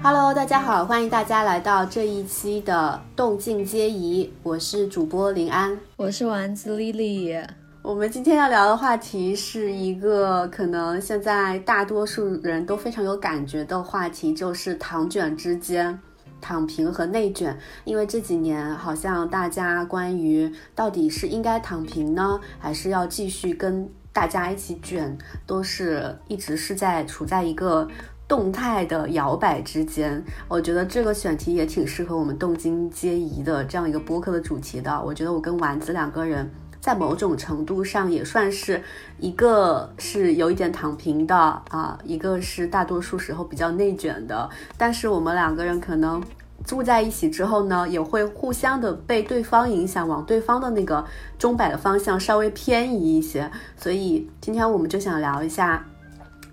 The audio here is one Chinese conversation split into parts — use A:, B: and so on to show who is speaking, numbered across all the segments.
A: Hello，大家好，欢迎大家来到这一期的动静皆宜，我是主播林安，
B: 我是丸子丽丽。
A: 我们今天要聊的话题是一个可能现在大多数人都非常有感觉的话题，就是躺卷之间，躺平和内卷。因为这几年好像大家关于到底是应该躺平呢，还是要继续跟大家一起卷，都是一直是在处在一个。动态的摇摆之间，我觉得这个选题也挺适合我们动经皆宜的这样一个播客的主题的。我觉得我跟丸子两个人在某种程度上也算是一个是有一点躺平的啊，一个是大多数时候比较内卷的。但是我们两个人可能住在一起之后呢，也会互相的被对方影响，往对方的那个钟摆的方向稍微偏移一些。所以今天我们就想聊一下。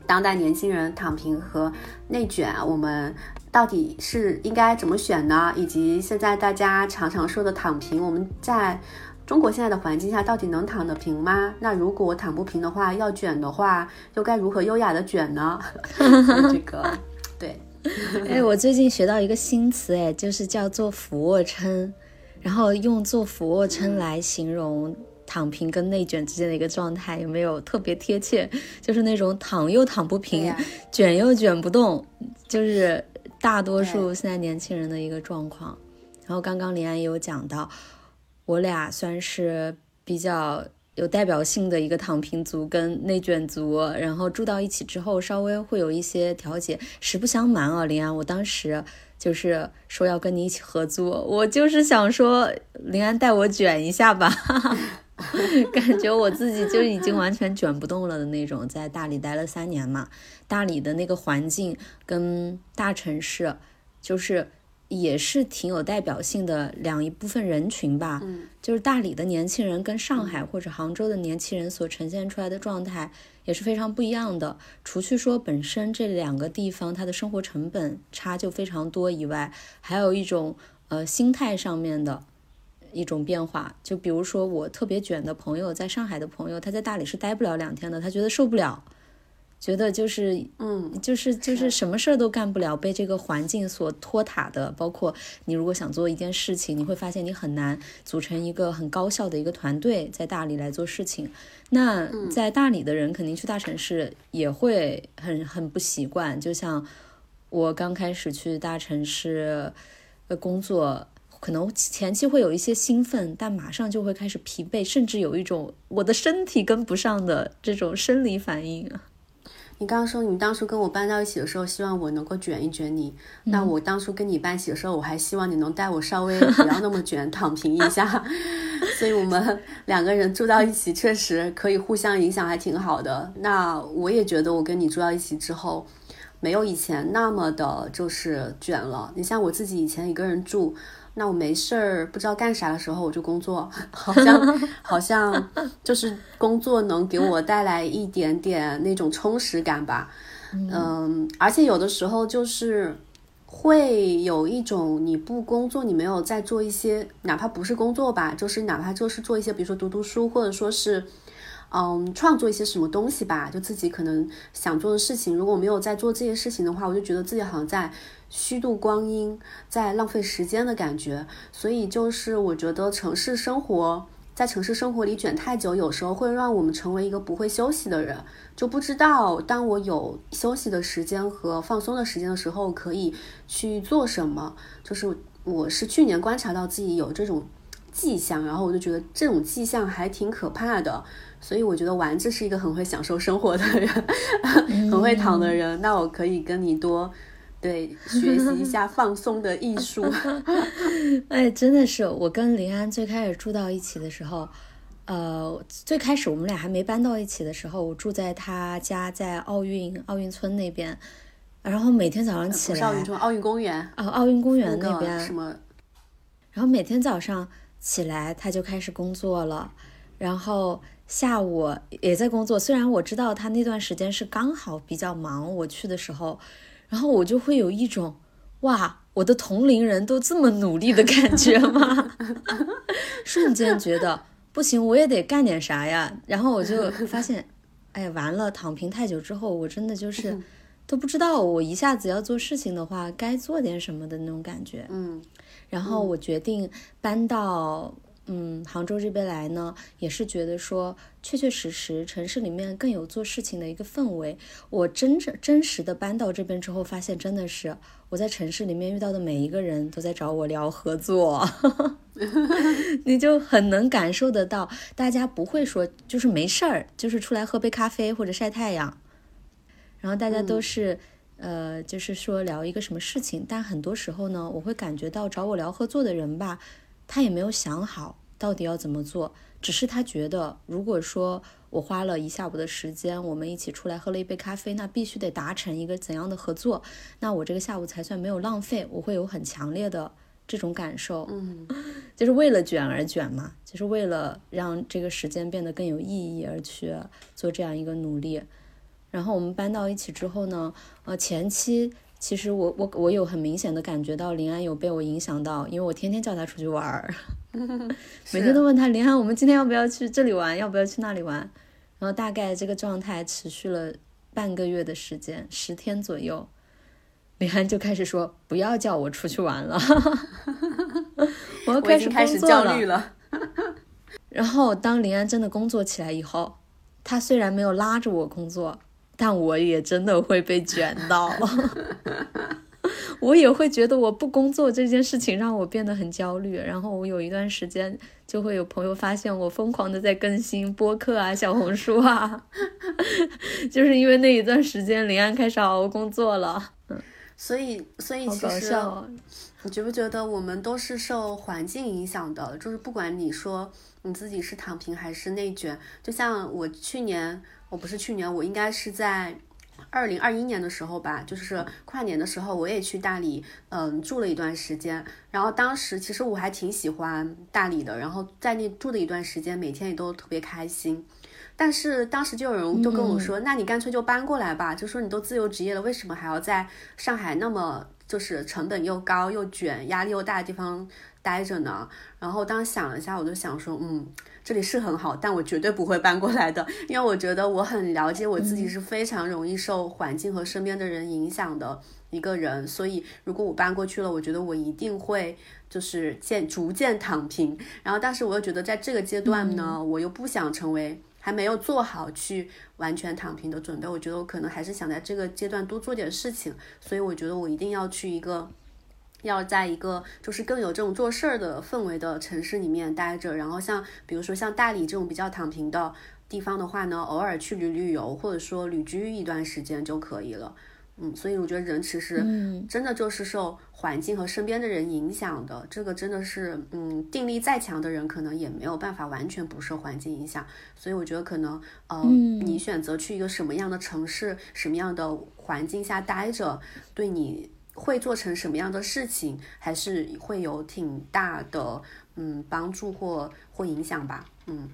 A: 当代年轻人躺平和内卷，我们到底是应该怎么选呢？以及现在大家常常说的躺平，我们在中国现在的环境下到底能躺得平吗？那如果躺不平的话，要卷的话，又该如何优雅的卷呢？这个，对。
B: 哎，我最近学到一个新词，哎，就是叫做俯卧撑，然后用做俯卧撑来形容。躺平跟内卷之间的一个状态有没有特别贴切？就是那种躺又躺不平，卷又卷不动，就是大多数现在年轻人的一个状况。然后刚刚林安也有讲到，我俩算是比较有代表性的一个躺平族跟内卷族，然后住到一起之后，稍微会有一些调节。实不相瞒啊，林安，我当时就是说要跟你一起合租，我就是想说林安带我卷一下吧。感觉我自己就已经完全卷不动了的那种，在大理待了三年嘛，大理的那个环境跟大城市，就是也是挺有代表性的两一部分人群吧。
A: 嗯，
B: 就是大理的年轻人跟上海或者杭州的年轻人所呈现出来的状态也是非常不一样的。除去说本身这两个地方它的生活成本差就非常多以外，还有一种呃心态上面的。一种变化，就比如说我特别卷的朋友，在上海的朋友，他在大理是待不了两天的，他觉得受不了，觉得就是
A: 嗯，
B: 就是就是什么事儿都干不了，被这个环境所拖沓的。包括你如果想做一件事情，你会发现你很难组成一个很高效的一个团队在大理来做事情。那在大理的人肯定去大城市也会很很不习惯，就像我刚开始去大城市呃工作。可能前期会有一些兴奋，但马上就会开始疲惫，甚至有一种我的身体跟不上的这种生理反应。
A: 你刚刚说你当初跟我搬到一起的时候，希望我能够卷一卷你。那我当初跟你搬起的时候，我还希望你能带我稍微不要那么卷，躺平一下。所以我们两个人住到一起，确实可以互相影响，还挺好的。那我也觉得我跟你住到一起之后，没有以前那么的就是卷了。你像我自己以前一个人住。那我没事儿不知道干啥的时候，我就工作，好像好像就是工作能给我带来一点点那种充实感吧。嗯，而且有的时候就是会有一种你不工作，你没有在做一些，哪怕不是工作吧，就是哪怕就是做一些，比如说读读书，或者说是嗯创作一些什么东西吧，就自己可能想做的事情。如果没有在做这些事情的话，我就觉得自己好像在。虚度光阴，在浪费时间的感觉，所以就是我觉得城市生活在城市生活里卷太久，有时候会让我们成为一个不会休息的人，就不知道当我有休息的时间和放松的时间的时候，可以去做什么。就是我是去年观察到自己有这种迹象，然后我就觉得这种迹象还挺可怕的，所以我觉得丸子是一个很会享受生活的人，很会躺的人，那我可以跟你多。对，学习一下放松的艺术。
B: 哎，真的是，我跟林安最开始住到一起的时候，呃，最开始我们俩还没搬到一起的时候，我住在他家，在奥运奥运村那边，然后每天早上起来，
A: 奥运村，奥运公园，
B: 哦，奥运公园那边
A: 什么？
B: 然后每天早上起来，他就开始工作了，然后下午也在工作。虽然我知道他那段时间是刚好比较忙，我去的时候。然后我就会有一种，哇，我的同龄人都这么努力的感觉吗？瞬间觉得不行，我也得干点啥呀。然后我就发现，哎，完了，躺平太久之后，我真的就是都不知道我一下子要做事情的话该做点什么的那种感觉。
A: 嗯，
B: 然后我决定搬到嗯杭州这边来呢，也是觉得说确确实实城市里面更有做事情的一个氛围。我真正真实的搬到这边之后，发现真的是我在城市里面遇到的每一个人都在找我聊合作，你就很能感受得到，大家不会说就是没事儿，就是出来喝杯咖啡或者晒太阳。然后大家都是，呃，就是说聊一个什么事情，但很多时候呢，我会感觉到找我聊合作的人吧，他也没有想好到底要怎么做，只是他觉得，如果说我花了一下午的时间，我们一起出来喝了一杯咖啡，那必须得达成一个怎样的合作，那我这个下午才算没有浪费，我会有很强烈的这种感受，
A: 嗯，
B: 就是为了卷而卷嘛，就是为了让这个时间变得更有意义而去做这样一个努力。然后我们搬到一起之后呢，呃，前期其实我我我有很明显的感觉到林安有被我影响到，因为我天天叫他出去玩儿，每天都问他林安，我们今天要不要去这里玩，要不要去那里玩？然后大概这个状态持续了半个月的时间，十天左右，林安就开始说不要叫我出去玩了，我要开始
A: 开始焦虑了。
B: 然后当林安真的工作起来以后，他虽然没有拉着我工作。但我也真的会被卷到，我也会觉得我不工作这件事情让我变得很焦虑。然后我有一段时间就会有朋友发现我疯狂的在更新播客啊、小红书啊，就是因为那一段时间林安开始好好工作了。嗯，
A: 所以所以其实你觉不觉得我们都是受环境影响的？就是不管你说你自己是躺平还是内卷，就像我去年。我不是去年，我应该是在二零二一年的时候吧，就是跨年的时候，我也去大理，嗯，住了一段时间。然后当时其实我还挺喜欢大理的，然后在那住的一段时间，每天也都特别开心。但是当时就有人就跟我说，那你干脆就搬过来吧，就说你都自由职业了，为什么还要在上海那么就是成本又高又卷、压力又大的地方待着呢？然后当时想了一下，我就想说，嗯。这里是很好，但我绝对不会搬过来的，因为我觉得我很了解我自己是非常容易受环境和身边的人影响的一个人，所以如果我搬过去了，我觉得我一定会就是渐逐渐躺平。然后，但是我又觉得在这个阶段呢，我又不想成为还没有做好去完全躺平的准备，我觉得我可能还是想在这个阶段多做点事情，所以我觉得我一定要去一个。要在一个就是更有这种做事儿的氛围的城市里面待着，然后像比如说像大理这种比较躺平的地方的话呢，偶尔去旅旅游或者说旅居一段时间就可以了。嗯，所以我觉得人其实真的就是受环境和身边的人影响的，这个真的是嗯，定力再强的人可能也没有办法完全不受环境影响。所以我觉得可能呃，你选择去一个什么样的城市、什么样的环境下待着，对你。会做成什么样的事情，还是会有挺大的嗯帮助或或影响吧，嗯，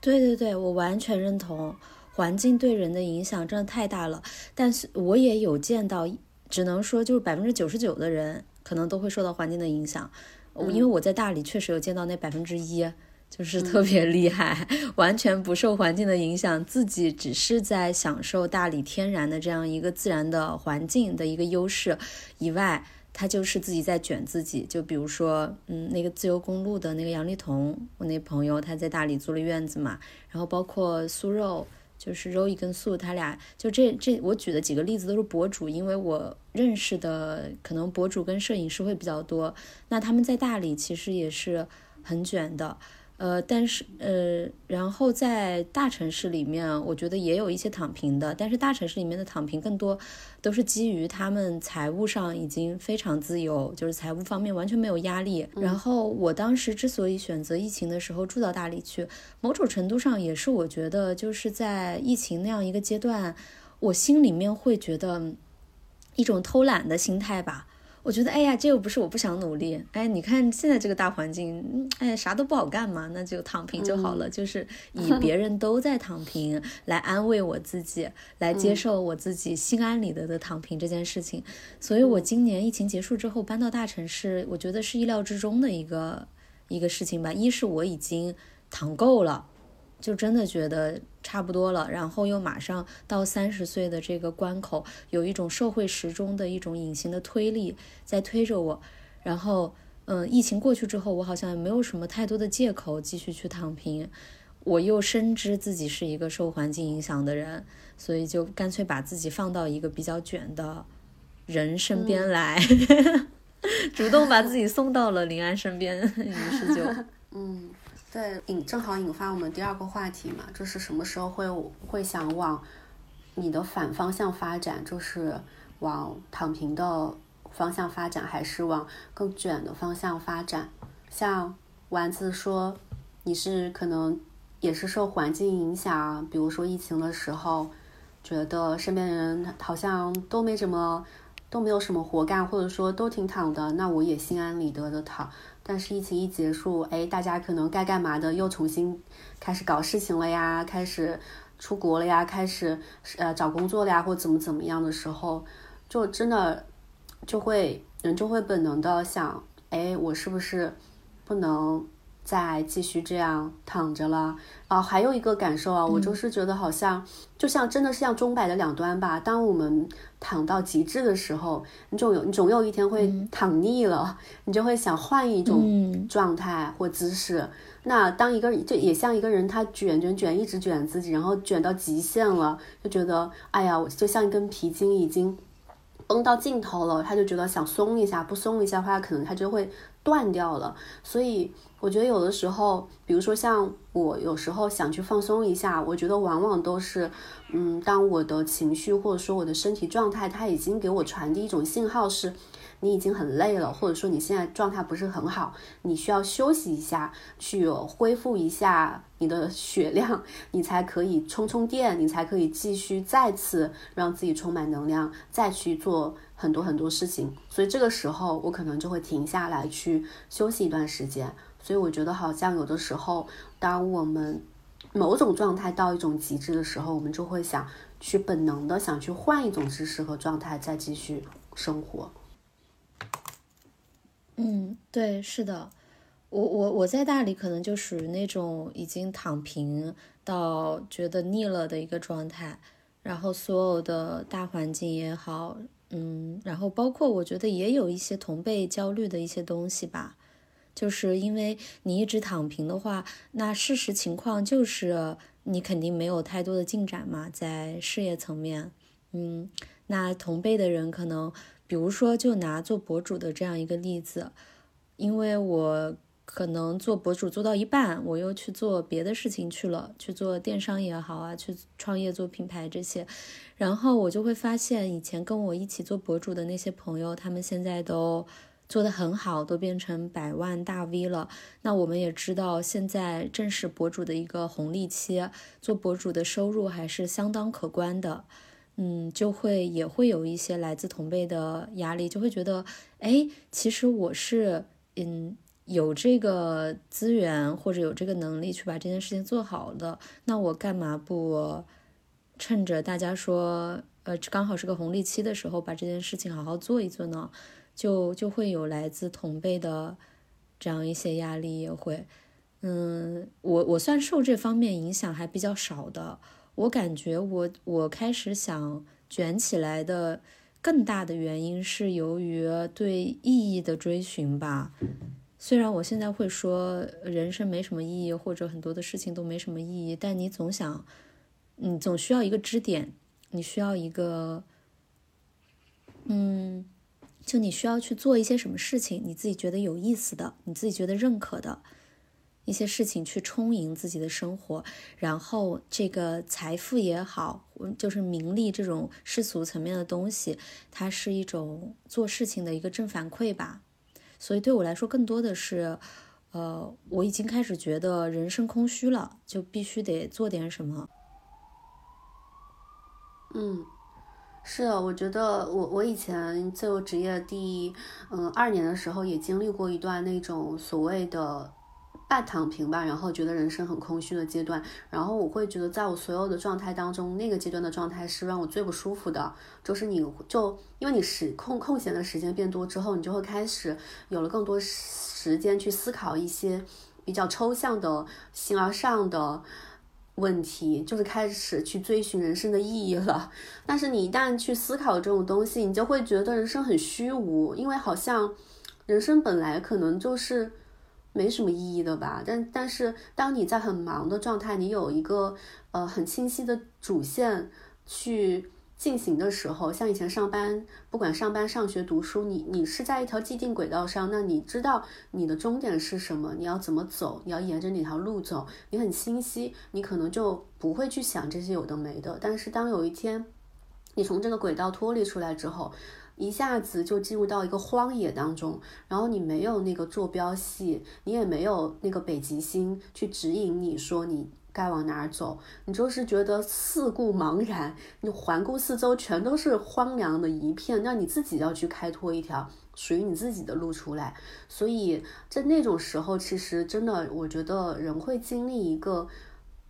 B: 对对对，我完全认同，环境对人的影响真的太大了。但是我也有见到，只能说就是百分之九十九的人可能都会受到环境的影响，因为我在大理确实有见到那百分之一。就是特别厉害，完全不受环境的影响，自己只是在享受大理天然的这样一个自然的环境的一个优势以外，他就是自己在卷自己。就比如说，嗯，那个自由公路的那个杨丽彤，我那朋友他在大理租了院子嘛，然后包括素肉，就是肉一跟素，他俩就这这我举的几个例子都是博主，因为我认识的可能博主跟摄影师会比较多，那他们在大理其实也是很卷的。呃，但是呃，然后在大城市里面，我觉得也有一些躺平的，但是大城市里面的躺平更多都是基于他们财务上已经非常自由，就是财务方面完全没有压力。然后我当时之所以选择疫情的时候住到大理去，某种程度上也是我觉得就是在疫情那样一个阶段，我心里面会觉得一种偷懒的心态吧。我觉得，哎呀，这又不是我不想努力，哎，你看现在这个大环境，哎，啥都不好干嘛，那就躺平就好了，就是以别人都在躺平 来安慰我自己，来接受我自己心安理得的躺平这件事情。所以，我今年疫情结束之后搬到大城市，我觉得是意料之中的一个一个事情吧。一是我已经躺够了，就真的觉得差不多了，然后又马上到三十岁的这个关口，有一种社会时钟的一种隐形的推力在推着我，然后，嗯，疫情过去之后，我好像也没有什么太多的借口继续去躺平，我又深知自己是一个受环境影响的人，所以就干脆把自己放到一个比较卷的人身边来，主动把自己送到了林安身边，于是就，
A: 嗯。对，引正好引发我们第二个话题嘛，就是什么时候会会想往你的反方向发展，就是往躺平的方向发展，还是往更卷的方向发展？像丸子说，你是可能也是受环境影响，比如说疫情的时候，觉得身边人好像都没怎么都没有什么活干，或者说都挺躺的，那我也心安理得的躺。但是疫情一结束，哎，大家可能该干嘛的又重新开始搞事情了呀，开始出国了呀，开始呃找工作了呀，或怎么怎么样的时候，就真的就会人就会本能的想，哎，我是不是不能？再继续这样躺着了啊！还有一个感受啊，我就是觉得好像就像真的是像钟摆的两端吧。当我们躺到极致的时候，你总有你总有一天会躺腻了，你就会想换一种状态或姿势。那当一个就也像一个人，他卷卷卷一直卷自己，然后卷到极限了，就觉得哎呀，我就像一根皮筋已经绷到尽头了，他就觉得想松一下，不松一下的话，可能他就会断掉了。所以。我觉得有的时候，比如说像我有时候想去放松一下，我觉得往往都是，嗯，当我的情绪或者说我的身体状态，它已经给我传递一种信号，是你已经很累了，或者说你现在状态不是很好，你需要休息一下，去恢复一下你的血量，你才可以充充电，你才可以继续再次让自己充满能量，再去做很多很多事情。所以这个时候，我可能就会停下来去休息一段时间。所以我觉得，好像有的时候，当我们某种状态到一种极致的时候，我们就会想去本能的想去换一种姿势和状态，再继续生活。
B: 嗯，对，是的，我我我在大理可能就属于那种已经躺平到觉得腻了的一个状态，然后所有的大环境也好，嗯，然后包括我觉得也有一些同辈焦虑的一些东西吧。就是因为你一直躺平的话，那事实情况就是你肯定没有太多的进展嘛，在事业层面，嗯，那同辈的人可能，比如说就拿做博主的这样一个例子，因为我可能做博主做到一半，我又去做别的事情去了，去做电商也好啊，去创业做品牌这些，然后我就会发现，以前跟我一起做博主的那些朋友，他们现在都。做得很好，都变成百万大 V 了。那我们也知道，现在正是博主的一个红利期，做博主的收入还是相当可观的。嗯，就会也会有一些来自同辈的压力，就会觉得，哎，其实我是嗯有这个资源或者有这个能力去把这件事情做好的，那我干嘛不趁着大家说，呃，刚好是个红利期的时候，把这件事情好好做一做呢？就就会有来自同辈的这样一些压力，也会，嗯，我我算受这方面影响还比较少的。我感觉我我开始想卷起来的更大的原因是由于对意义的追寻吧。虽然我现在会说人生没什么意义，或者很多的事情都没什么意义，但你总想，你总需要一个支点，你需要一个，嗯。就你需要去做一些什么事情，你自己觉得有意思的，你自己觉得认可的一些事情去充盈自己的生活，然后这个财富也好，就是名利这种世俗层面的东西，它是一种做事情的一个正反馈吧。所以对我来说，更多的是，呃，我已经开始觉得人生空虚了，就必须得做点什么。
A: 嗯。是的，我觉得我我以前自由职业第嗯二年的时候也经历过一段那种所谓的半躺平吧，然后觉得人生很空虚的阶段。然后我会觉得，在我所有的状态当中，那个阶段的状态是让我最不舒服的。就是你就因为你时空空闲的时间变多之后，你就会开始有了更多时间去思考一些比较抽象的形而上的。问题，就是开始去追寻人生的意义了。但是你一旦去思考这种东西，你就会觉得人生很虚无，因为好像人生本来可能就是没什么意义的吧。但但是当你在很忙的状态，你有一个呃很清晰的主线去。进行的时候，像以前上班，不管上班、上学、读书，你你是在一条既定轨道上，那你知道你的终点是什么，你要怎么走，你要沿着哪条路走，你很清晰，你可能就不会去想这些有的没的。但是当有一天你从这个轨道脱离出来之后，一下子就进入到一个荒野当中，然后你没有那个坐标系，你也没有那个北极星去指引你说你。该往哪儿走？你就是觉得四顾茫然，你环顾四周，全都是荒凉的一片，那你自己要去开拓一条属于你自己的路出来。所以在那种时候，其实真的，我觉得人会经历一个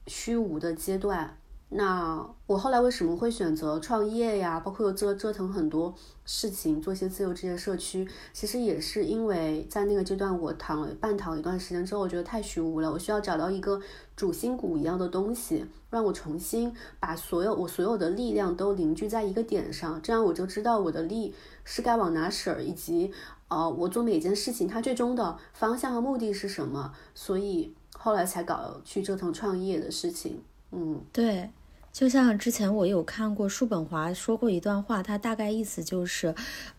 A: 虚无的阶段。那我后来为什么会选择创业呀？包括又折折腾很多事情，做一些自由职业社区，其实也是因为在那个阶段我躺了半躺一段时间之后，我觉得太虚无了，我需要找到一个主心骨一样的东西，让我重新把所有我所有的力量都凝聚在一个点上，这样我就知道我的力是该往哪使儿，以及呃我做每件事情它最终的方向和目的是什么。所以后来才搞去折腾创业的事情。嗯，
B: 对。就像之前我有看过叔本华说过一段话，他大概意思就是，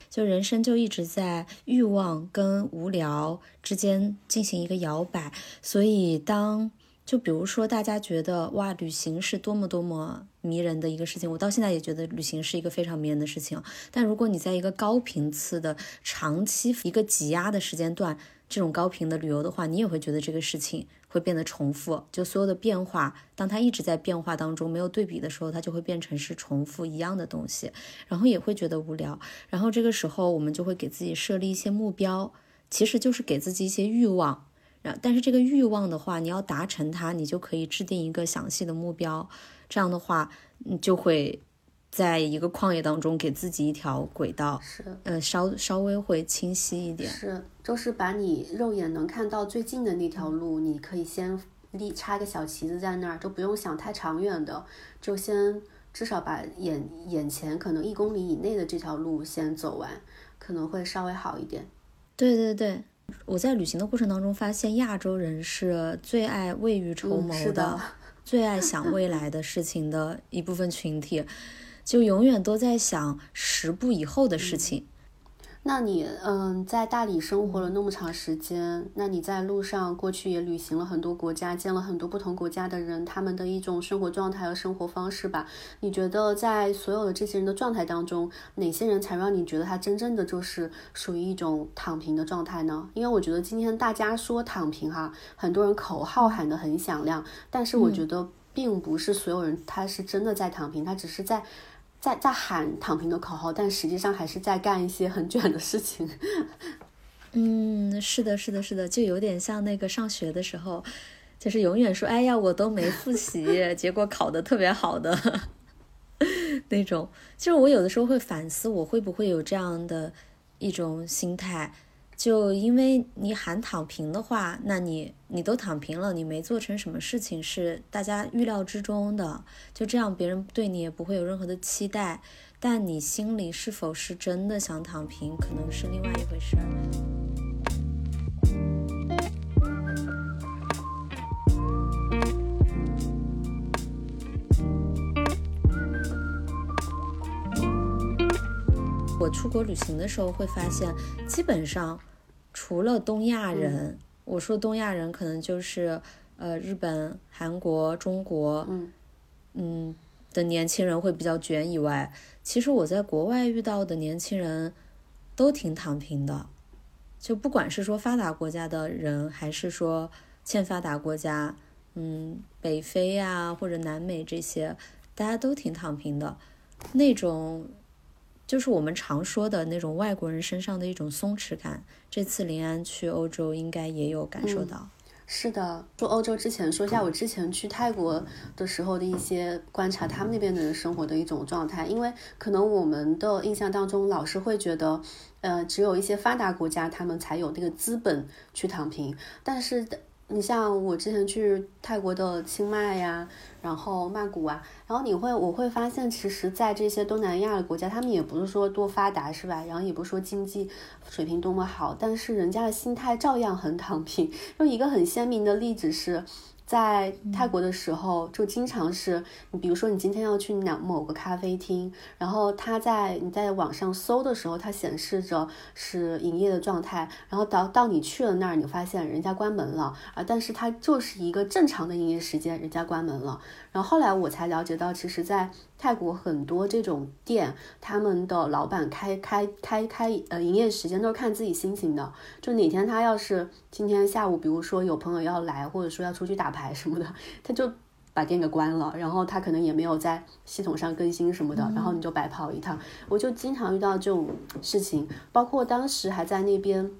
B: 就人生就一直在欲望跟无聊之间进行一个摇摆。所以当就比如说大家觉得哇，旅行是多么多么迷人的一个事情，我到现在也觉得旅行是一个非常迷人的事情。但如果你在一个高频次的长期一个挤压的时间段，这种高频的旅游的话，你也会觉得这个事情。会变得重复，就所有的变化，当它一直在变化当中，没有对比的时候，它就会变成是重复一样的东西，然后也会觉得无聊。然后这个时候，我们就会给自己设立一些目标，其实就是给自己一些欲望。然但是这个欲望的话，你要达成它，你就可以制定一个详细的目标。这样的话，你就会。在一个旷野当中，给自己一条轨道，
A: 是，
B: 呃，稍稍微会清晰一点。
A: 是，就是把你肉眼能看到最近的那条路，你可以先立插个小旗子在那儿，就不用想太长远的，就先至少把眼眼前可能一公里以内的这条路先走完，可能会稍微好一点。
B: 对对对，我在旅行的过程当中发现，亚洲人是最爱未雨绸缪
A: 的，
B: 最爱想未来的事情的一部分群体。就永远都在想十步以后的事情。
A: 那你嗯，在大理生活了那么长时间，那你在路上过去也旅行了很多国家，见了很多不同国家的人，他们的一种生活状态和生活方式吧？你觉得在所有的这些人的状态当中，哪些人才让你觉得他真正的就是属于一种躺平的状态呢？因为我觉得今天大家说躺平哈，很多人口号喊得很响亮，但是我觉得并不是所有人他是真的在躺平，他只是在。在在喊躺平的口号，但实际上还是在干一些很卷的事情。
B: 嗯，是的，是的，是的，就有点像那个上学的时候，就是永远说：“哎呀，我都没复习，结果考得特别好的 那种。”其实我有的时候会反思，我会不会有这样的一种心态。就因为你喊躺平的话，那你你都躺平了，你没做成什么事情是大家预料之中的，就这样别人对你也不会有任何的期待。但你心里是否是真的想躺平，可能是另外一回事儿。我出国旅行的时候会发现，基本上。除了东亚人，我说东亚人可能就是呃日本、韩国、中国，嗯。的年轻人会比较卷以外，其实我在国外遇到的年轻人都挺躺平的，就不管是说发达国家的人，还是说欠发达国家，嗯北非呀或者南美这些，大家都挺躺平的，那种。就是我们常说的那种外国人身上的一种松弛感。这次林安去欧洲，应该也有感受到。
A: 是的，说欧洲之前说一下我之前去泰国的时候的一些观察，他们那边的人生活的一种状态。因为可能我们的印象当中，老是会觉得，呃，只有一些发达国家他们才有那个资本去躺平。但是你像我之前去泰国的清迈呀，然后曼谷啊，然后你会我会发现，其实，在这些东南亚的国家，他们也不是说多发达，是吧？然后也不是说经济水平多么好，但是人家的心态照样很躺平。用一个很鲜明的例子是。在泰国的时候，就经常是你，比如说你今天要去哪某个咖啡厅，然后他在你在网上搜的时候，它显示着是营业的状态，然后到到你去了那儿，你发现人家关门了啊，但是它就是一个正常的营业时间，人家关门了。然后后来我才了解到，其实，在泰国很多这种店，他们的老板开开开开呃营业时间都是看自己心情的。就哪天他要是今天下午，比如说有朋友要来，或者说要出去打牌什么的，他就把店给关了。然后他可能也没有在系统上更新什么的，然后你就白跑一趟。我就经常遇到这种事情，包括当时还在那边。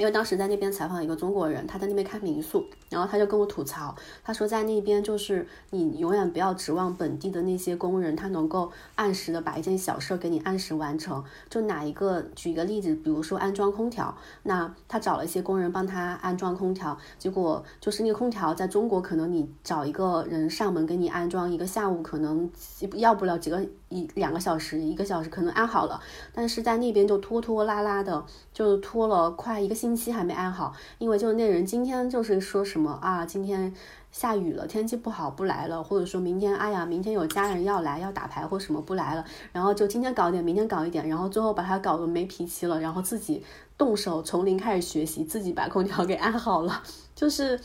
A: 因为当时在那边采访一个中国人，他在那边开民宿，然后他就跟我吐槽，他说在那边就是你永远不要指望本地的那些工人，他能够按时的把一件小事给你按时完成。就哪一个举一个例子，比如说安装空调，那他找了一些工人帮他安装空调，结果就是那个空调在中国可能你找一个人上门给你安装，一个下午可能要不了几个一两个小时，一个小时可能安好了，但是在那边就拖拖拉拉的，就拖了快一个星。期还没安好，因为就那人今天就是说什么啊，今天下雨了，天气不好不来了，或者说明天，哎呀，明天有家人要来要打牌或什么不来了，然后就今天搞一点，明天搞一点，然后最后把他搞得没脾气了，然后自己动手从零开始学习，自己把空调给安好了，就是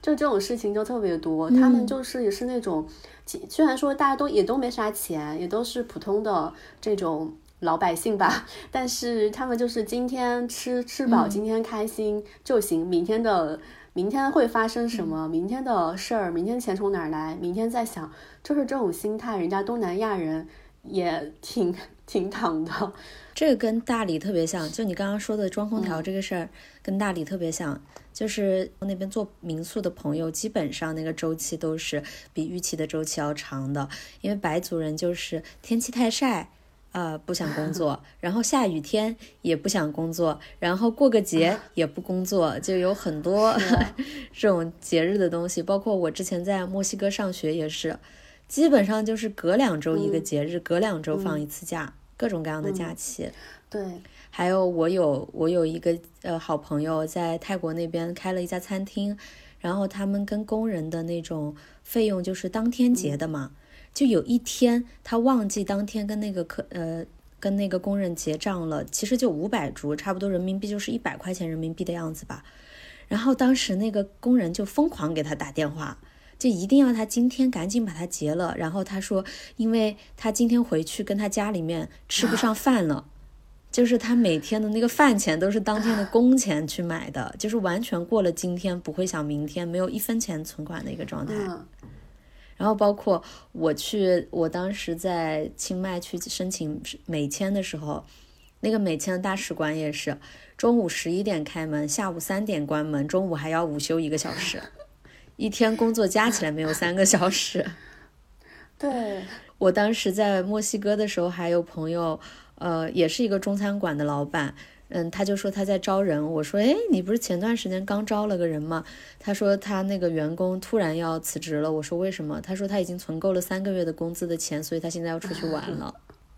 A: 就这种事情就特别多，他们就是也是那种，虽然说大家都也都没啥钱，也都是普通的这种。老百姓吧，但是他们就是今天吃吃饱，今天开心就行。明天的明天会发生什么？明天的事儿，明天钱从哪儿来？明天再想，就是这种心态。人家东南亚人也挺 挺躺的，
B: 这个跟大理特别像。就你刚刚说的装空调这个事儿，跟大理特别像。就是那边做民宿的朋友，基本上那个周期都是比预期的周期要长的，因为白族人就是天气太晒。呃，不想工作，然后下雨天也不想工作，然后过个节 也不工作，就有很多这种节日的东西。包括我之前在墨西哥上学也是，基本上就是隔两周一个节日，隔两周放一次假，各种各样的假期。
A: 对，
B: 还有我有我有一个呃好朋友在泰国那边开了一家餐厅，然后他们跟工人的那种费用就是当天结的嘛。就有一天，他忘记当天跟那个客呃跟那个工人结账了，其实就五百铢，差不多人民币就是一百块钱人民币的样子吧。然后当时那个工人就疯狂给他打电话，就一定要他今天赶紧把它结了。然后他说，因为他今天回去跟他家里面吃不上饭了，就是他每天的那个饭钱都是当天的工钱去买的，就是完全过了今天不会想明天，没有一分钱存款的一个状态。然后包括我去，我当时在清迈去申请美签的时候，那个美签的大使馆也是中午十一点开门，下午三点关门，中午还要午休一个小时，一天工作加起来没有三个小时。
A: 对
B: 我当时在墨西哥的时候，还有朋友，呃，也是一个中餐馆的老板。嗯，他就说他在招人，我说，哎，你不是前段时间刚招了个人吗？他说他那个员工突然要辞职了，我说为什么？他说他已经存够了三个月的工资的钱，所以他现在要出去玩了。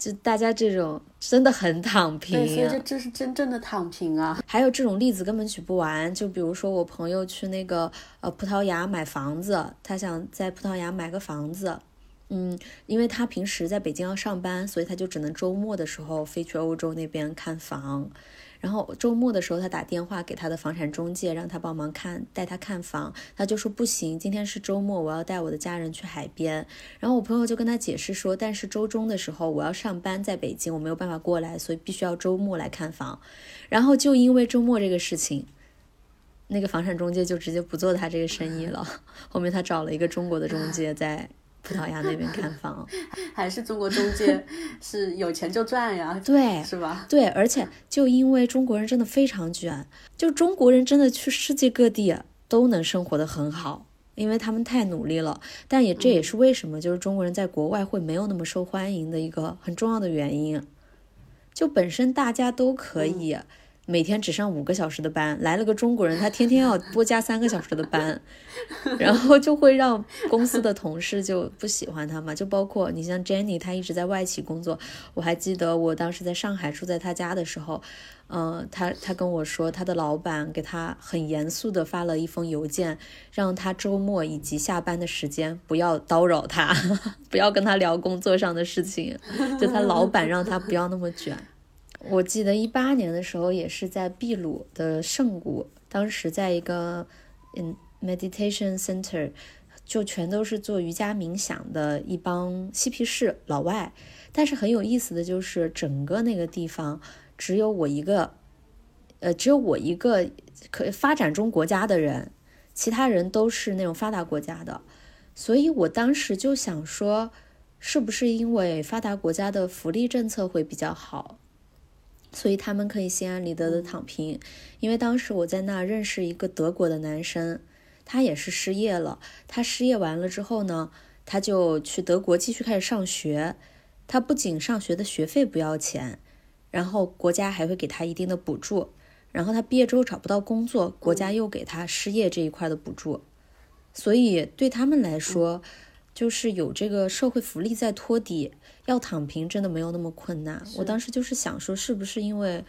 B: 就大家这种真的很躺平，
A: 所以这这是真正的躺平啊。
B: 还有这种例子根本举不完，就比如说我朋友去那个呃葡萄牙买房子，他想在葡萄牙买个房子，嗯，因为他平时在北京要上班，所以他就只能周末的时候飞去欧洲那边看房。然后周末的时候，他打电话给他的房产中介，让他帮忙看带他看房。他就说不行，今天是周末，我要带我的家人去海边。然后我朋友就跟他解释说，但是周中的时候我要上班在北京，我没有办法过来，所以必须要周末来看房。然后就因为周末这个事情，那个房产中介就直接不做他这个生意了。后面他找了一个中国的中介在。葡萄牙那边看房，
A: 还是中国中介 是有钱就赚呀？
B: 对，
A: 是吧？
B: 对，而且就因为中国人真的非常卷，就中国人真的去世界各地都能生活的很好，因为他们太努力了。但也这也是为什么就是中国人在国外会没有那么受欢迎的一个很重要的原因。就本身大家都可以每天只上五个小时的班，来了个中国人，他天天要多加三个小时的班，然后就会让公司的同事就不喜欢他嘛。就包括你像 Jenny，她一直在外企工作，我还记得我当时在上海住在他家的时候，嗯，他他跟我说，他的老板给他很严肃的发了一封邮件，让他周末以及下班的时间不要叨扰他，不要跟他聊工作上的事情，就他老板让他不要那么卷。我记得一八年的时候，也是在秘鲁的圣谷，当时在一个嗯 meditation center，就全都是做瑜伽冥想的一帮嬉皮士老外。但是很有意思的就是，整个那个地方只有我一个，呃，只有我一个可发展中国家的人，其他人都是那种发达国家的。所以我当时就想说，是不是因为发达国家的福利政策会比较好？所以他们可以心安理得的躺平，因为当时我在那认识一个德国的男生，他也是失业了。他失业完了之后呢，他就去德国继续开始上学。他不仅上学的学费不要钱，然后国家还会给他一定的补助。然后他毕业之后找不到工作，国家又给他失业这一块的补助。所以对他们来说，就是有这个社会福利在托底。要躺平真的没有那么困难。我当时就是想说，是不是因为，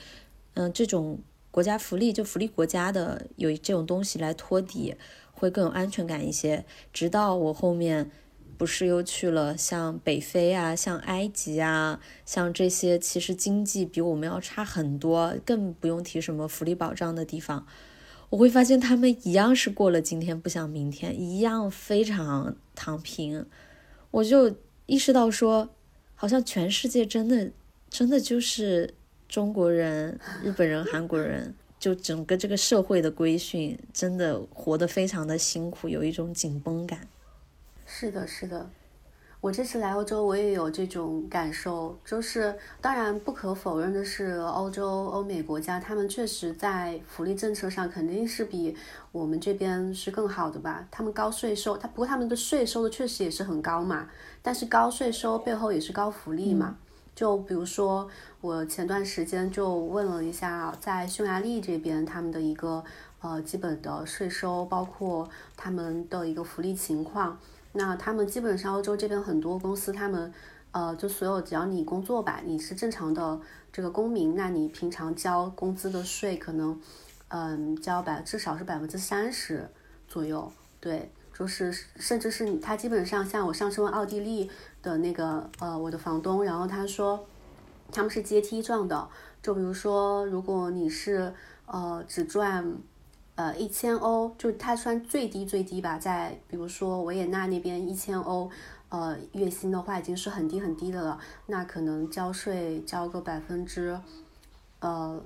B: 嗯，这种国家福利就福利国家的有这种东西来托底，会更有安全感一些。直到我后面不是又去了像北非啊、像埃及啊、像这些其实经济比我们要差很多，更不用提什么福利保障的地方，我会发现他们一样是过了今天不想明天，一样非常躺平。我就意识到说。好像全世界真的，真的就是中国人、日本人、韩国人，就整个这个社会的规训，真的活得非常的辛苦，有一种紧绷感。
A: 是的，是的，我这次来欧洲，我也有这种感受。就是当然不可否认的是，欧洲、欧美国家，他们确实在福利政策上肯定是比我们这边是更好的吧？他们高税收，他不过他们的税收的确实也是很高嘛。但是高税收背后也是高福利嘛？就比如说，我前段时间就问了一下，在匈牙利这边他们的一个呃基本的税收，包括他们的一个福利情况。那他们基本上欧洲这边很多公司，他们呃就所有只要你工作吧，你是正常的这个公民，那你平常交工资的税可能嗯交百至少是百分之三十左右，对。就是，甚至是，他基本上像我上次问奥地利的那个呃我的房东，然后他说他们是阶梯状的，就比如说如果你是呃只赚呃一千欧，就他算最低最低吧，在比如说维也纳那边一千欧呃月薪的话已经是很低很低的了，那可能交税交个百分之呃。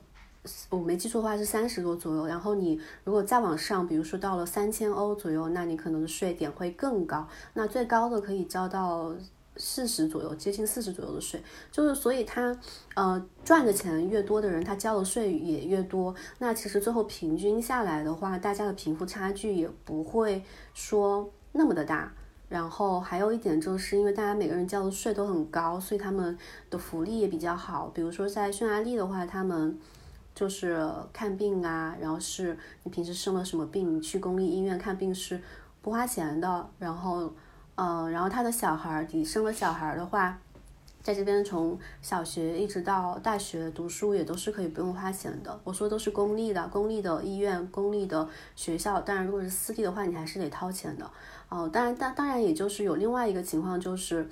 A: 我没记错的话是三十多左右，然后你如果再往上，比如说到了三千欧左右，那你可能税点会更高，那最高的可以交到四十左右，接近四十左右的税。就是所以他呃赚的钱越多的人，他交的税也越多。那其实最后平均下来的话，大家的贫富差距也不会说那么的大。然后还有一点就是因为大家每个人交的税都很高，所以他们的福利也比较好。比如说在匈牙利的话，他们就是看病啊，然后是你平时生了什么病，你去公立医院看病是不花钱的。然后，嗯，然后他的小孩儿，你生了小孩儿的话，在这边从小学一直到大学读书也都是可以不用花钱的。我说都是公立的，公立的医院、公立的学校。当然，如果是私立的话，你还是得掏钱的。哦，当然，当当然，也就是有另外一个情况就是。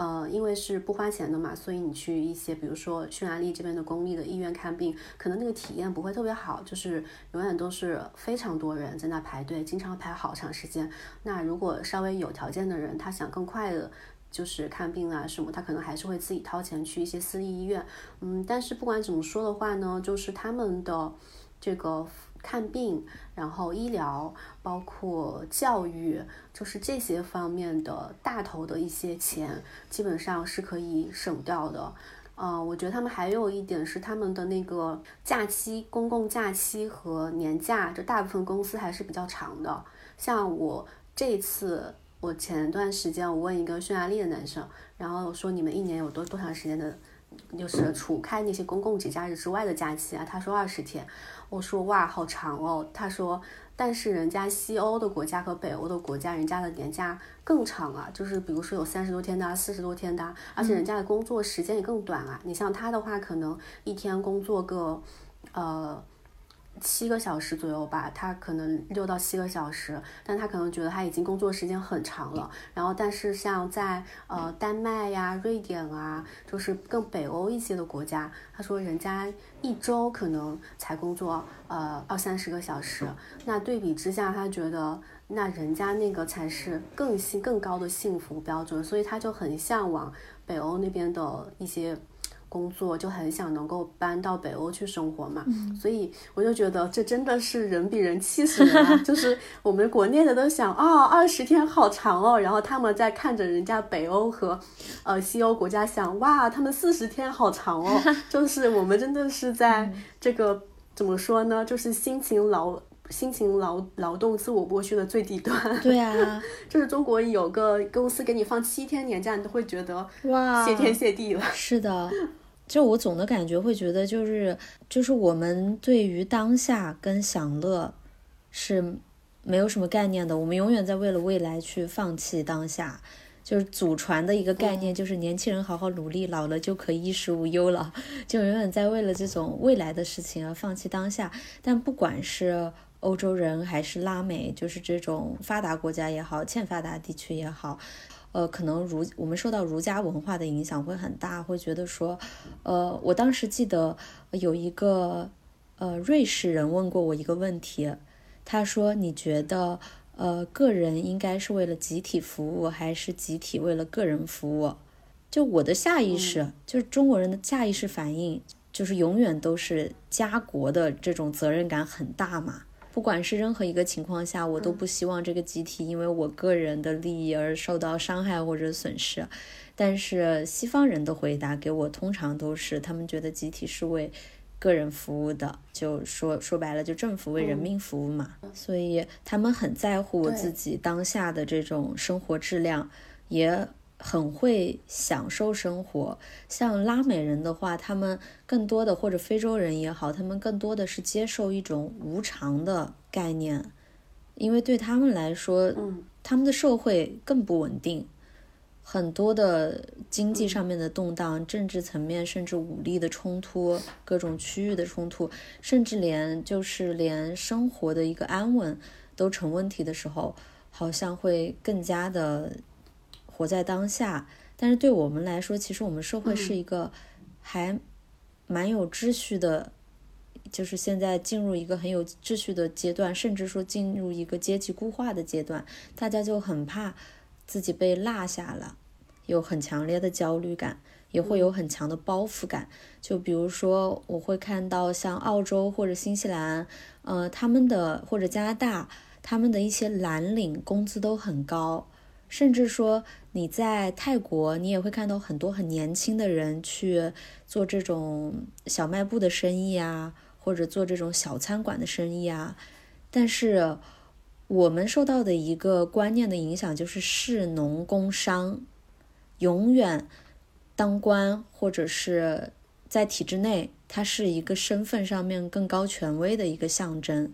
A: 呃，因为是不花钱的嘛，所以你去一些，比如说匈牙利这边的公立的医院看病，可能那个体验不会特别好，就是永远都是非常多人在那排队，经常排好长时间。那如果稍微有条件的人，他想更快的，就是看病啊什么，他可能还是会自己掏钱去一些私立医院。嗯，但是不管怎么说的话呢，就是他们的这个。看病，然后医疗，包括教育，就是这些方面的大头的一些钱，基本上是可以省掉的。嗯，我觉得他们还有一点是他们的那个假期，公共假期和年假，就大部分公司还是比较长的。像我这次，我前段时间我问一个匈牙利的男生，然后说你们一年有多多长时间的就是除开那些公共节假日之外的假期啊，他说二十天，我说哇好长哦，他说但是人家西欧的国家和北欧的国家，人家的年假更长啊，就是比如说有三十多天的、四十多天的，而且人家的工作时间也更短啊。你像他的话，可能一天工作个呃。七个小时左右吧，他可能六到七个小时，但他可能觉得他已经工作时间很长了。然后，但是像在呃丹麦呀、瑞典啊，就是更北欧一些的国家，他说人家一周可能才工作呃二三十个小时。那对比之下，他觉得那人家那个才是更幸更高的幸福标准，所以他就很向往北欧那边的一些。工作就很想能够搬到北欧去生活嘛，所以我就觉得这真的是人比人气死人啊！就是我们国内的都想啊，二十天好长哦，然后他们在看着人家北欧和呃西欧国家想哇，他们四十天好长哦，就是我们真的是在这个怎么说呢？就是辛勤劳辛勤劳劳动自我剥削的最低端。
B: 对啊，
A: 就是中国有个公司给你放七天年假，你都会觉得哇，谢天谢地了。
B: 是的。就我总的感觉会觉得，就是就是我们对于当下跟享乐是没有什么概念的。我们永远在为了未来去放弃当下。就是祖传的一个概念，就是年轻人好好努力，老了就可以衣食无忧了。就永远在为了这种未来的事情而放弃当下。但不管是欧洲人还是拉美，就是这种发达国家也好，欠发达地区也好。呃，可能儒我们受到儒家文化的影响会很大，会觉得说，呃，我当时记得有一个呃瑞士人问过我一个问题，他说你觉得呃个人应该是为了集体服务，还是集体为了个人服务？就我的下意识，就是中国人的下意识反应，就是永远都是家国的这种责任感很大嘛。不管是任何一个情况下，我都不希望这个集体因为我个人的利益而受到伤害或者损失。但是西方人的回答给我通常都是，他们觉得集体是为个人服务的，就说说白了，就政府为人民服务嘛。所以他们很在乎自己当下的这种生活质量，也。很会享受生活，像拉美人的话，他们更多的或者非洲人也好，他们更多的是接受一种无常的概念，因为对他们来说，
A: 嗯，
B: 他们的社会更不稳定，很多的经济上面的动荡、政治层面甚至武力的冲突、各种区域的冲突，甚至连就是连生活的一个安稳都成问题的时候，好像会更加的。活在当下，但是对我们来说，其实我们社会是一个还蛮有秩序的，就是现在进入一个很有秩序的阶段，甚至说进入一个阶级固化的阶段，大家就很怕自己被落下了，有很强烈的焦虑感，也会有很强的包袱感。就比如说，我会看到像澳洲或者新西兰，呃，他们的或者加拿大，他们的一些蓝领工资都很高。甚至说你在泰国，你也会看到很多很年轻的人去做这种小卖部的生意啊，或者做这种小餐馆的生意啊。但是我们受到的一个观念的影响就是士农工商，永远当官或者是在体制内，它是一个身份上面更高权威的一个象征，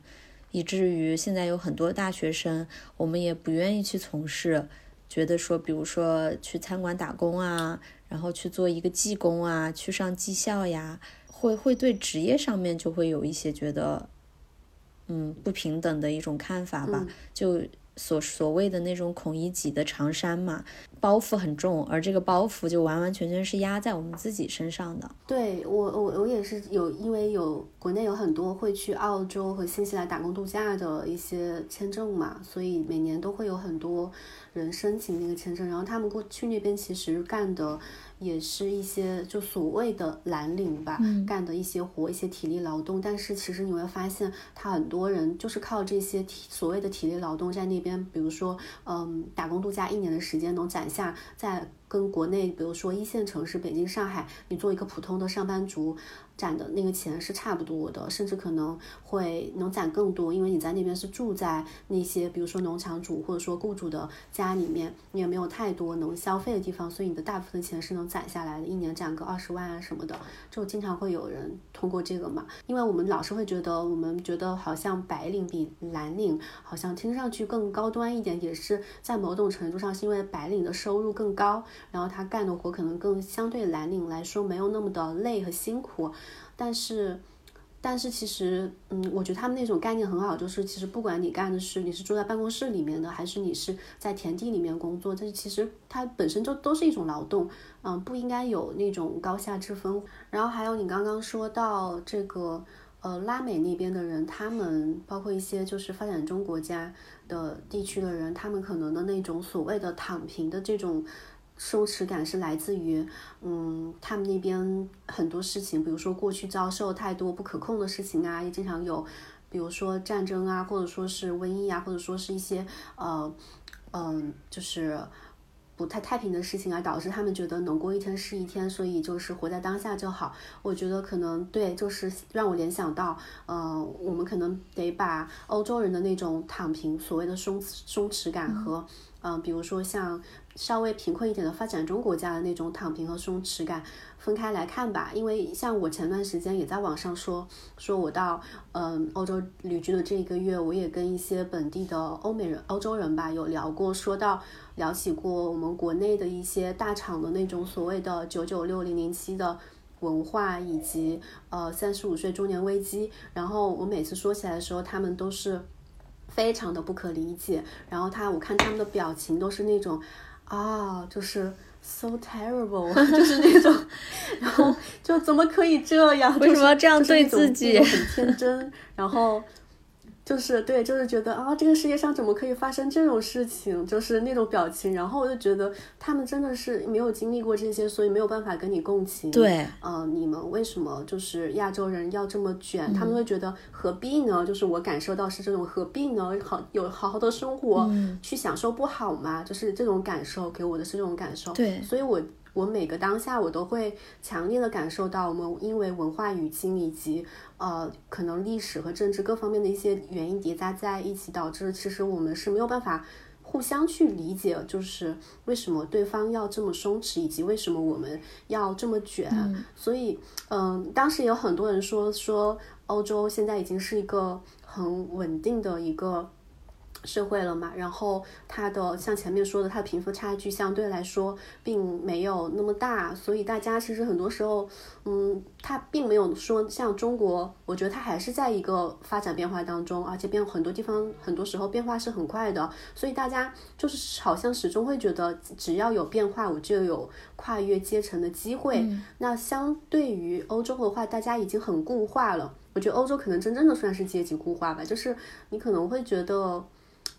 B: 以至于现在有很多大学生，我们也不愿意去从事。觉得说，比如说去餐馆打工啊，然后去做一个技工啊，去上技校呀，会会对职业上面就会有一些觉得，嗯，不平等的一种看法吧，就。所所谓的那种孔乙己的长衫嘛，包袱很重，而这个包袱就完完全全是压在我们自己身上的。
A: 对我，我我也是有，因为有国内有很多会去澳洲和新西兰打工度假的一些签证嘛，所以每年都会有很多人申请那个签证，然后他们过去那边其实干的。也是一些就所谓的蓝领吧，干的一些活，一些体力劳动。但是其实你会发现，他很多人就是靠这些体所谓的体力劳动在那边，比如说，嗯，打工度假一年的时间能攒下在跟国内，比如说一线城市北京、上海，你做一个普通的上班族。攒的那个钱是差不多的，甚至可能会能攒更多，因为你在那边是住在那些，比如说农场主或者说雇主的家里面，你也没有太多能消费的地方，所以你的大部分钱是能攒下来的，一年攒个二十万啊什么的，就经常会有人通过这个嘛，因为我们老是会觉得，我们觉得好像白领比蓝领好像听上去更高端一点，也是在某种程度上是因为白领的收入更高，然后他干的活可能更相对蓝领来说没有那么的累和辛苦。但是，但是其实，嗯，我觉得他们那种概念很好，就是其实不管你干的是你是住在办公室里面的，还是你是在田地里面工作，但是其实它本身就都是一种劳动，嗯，不应该有那种高下之分。然后还有你刚刚说到这个，呃，拉美那边的人，他们包括一些就是发展中国家的地区的人，他们可能的那种所谓的躺平的这种。松弛感是来自于，嗯，他们那边很多事情，比如说过去遭受太多不可控的事情啊，也经常有，比如说战争啊，或者说是瘟疫啊，或者说是一些呃，嗯，就是不太太平的事情啊，导致他们觉得能过一天是一天，所以就是活在当下就好。我觉得可能对，就是让我联想到，呃，我们可能得把欧洲人的那种躺平，所谓的松松弛感和，嗯，嗯比如说像。稍微贫困一点的发展中国家的那种躺平和松弛感分开来看吧，因为像我前段时间也在网上说，说我到嗯欧洲旅居的这一个月，我也跟一些本地的欧美人、欧洲人吧有聊过，说到聊起过我们国内的一些大厂的那种所谓的九九六零零七的文化，以及呃三十五岁中年危机，然后我每次说起来的时候，他们都是非常的不可理解，然后他我看他们的表情都是那种。啊，就是 so terrible，就是那种，然后就怎么可以这样？
B: 为什么要这样对自己？
A: 很天真，然后。就是对，就是觉得啊，这个世界上怎么可以发生这种事情？就是那种表情，然后我就觉得他们真的是没有经历过这些，所以没有办法跟你共情。
B: 对，
A: 嗯，你们为什么就是亚洲人要这么卷？他们会觉得何必呢？就是我感受到是这种何必呢？好有好好的生活去享受不好吗？就是这种感受给我的是这种感受。
B: 对，
A: 所以我。我每个当下，我都会强烈的感受到，我们因为文化语境以及呃，可能历史和政治各方面的一些原因叠加在一起，导致其实我们是没有办法互相去理解，就是为什么对方要这么松弛，以及为什么我们要这么卷。所以，嗯，当时有很多人说说，欧洲现在已经是一个很稳定的一个。社会了嘛，然后它的像前面说的，它的贫富差距相对来说并没有那么大，所以大家其实很多时候，嗯，它并没有说像中国，我觉得它还是在一个发展变化当中，而且变很多地方很多时候变化是很快的，所以大家就是好像始终会觉得只要有变化，我就有跨越阶层的机会。那相对于欧洲的话，大家已经很固化了。我觉得欧洲可能真正的算是阶级固化吧，就是你可能会觉得。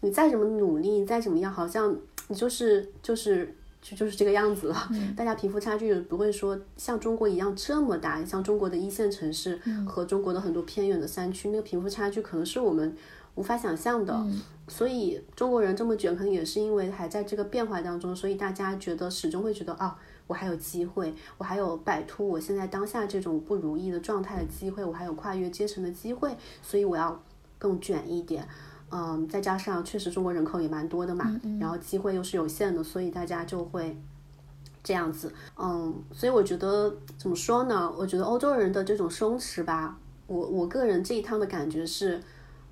A: 你再怎么努力，再怎么样，好像你就是就是就就是这个样子了。大家贫富差距不会说像中国一样这么大，像中国的一线城市和中国的很多偏远的山区，那个贫富差距可能是我们无法想象的。所以中国人这么卷，可能也是因为还在这个变化当中，所以大家觉得始终会觉得啊，我还有机会，我还有摆脱我现在当下这种不如意的状态的机会，我还有跨越阶层的机会，所以我要更卷一点。嗯，再加上确实中国人口也蛮多的嘛，然后机会又是有限的，所以大家就会这样子。嗯，所以我觉得怎么说呢？我觉得欧洲人的这种松弛吧，我我个人这一趟的感觉是，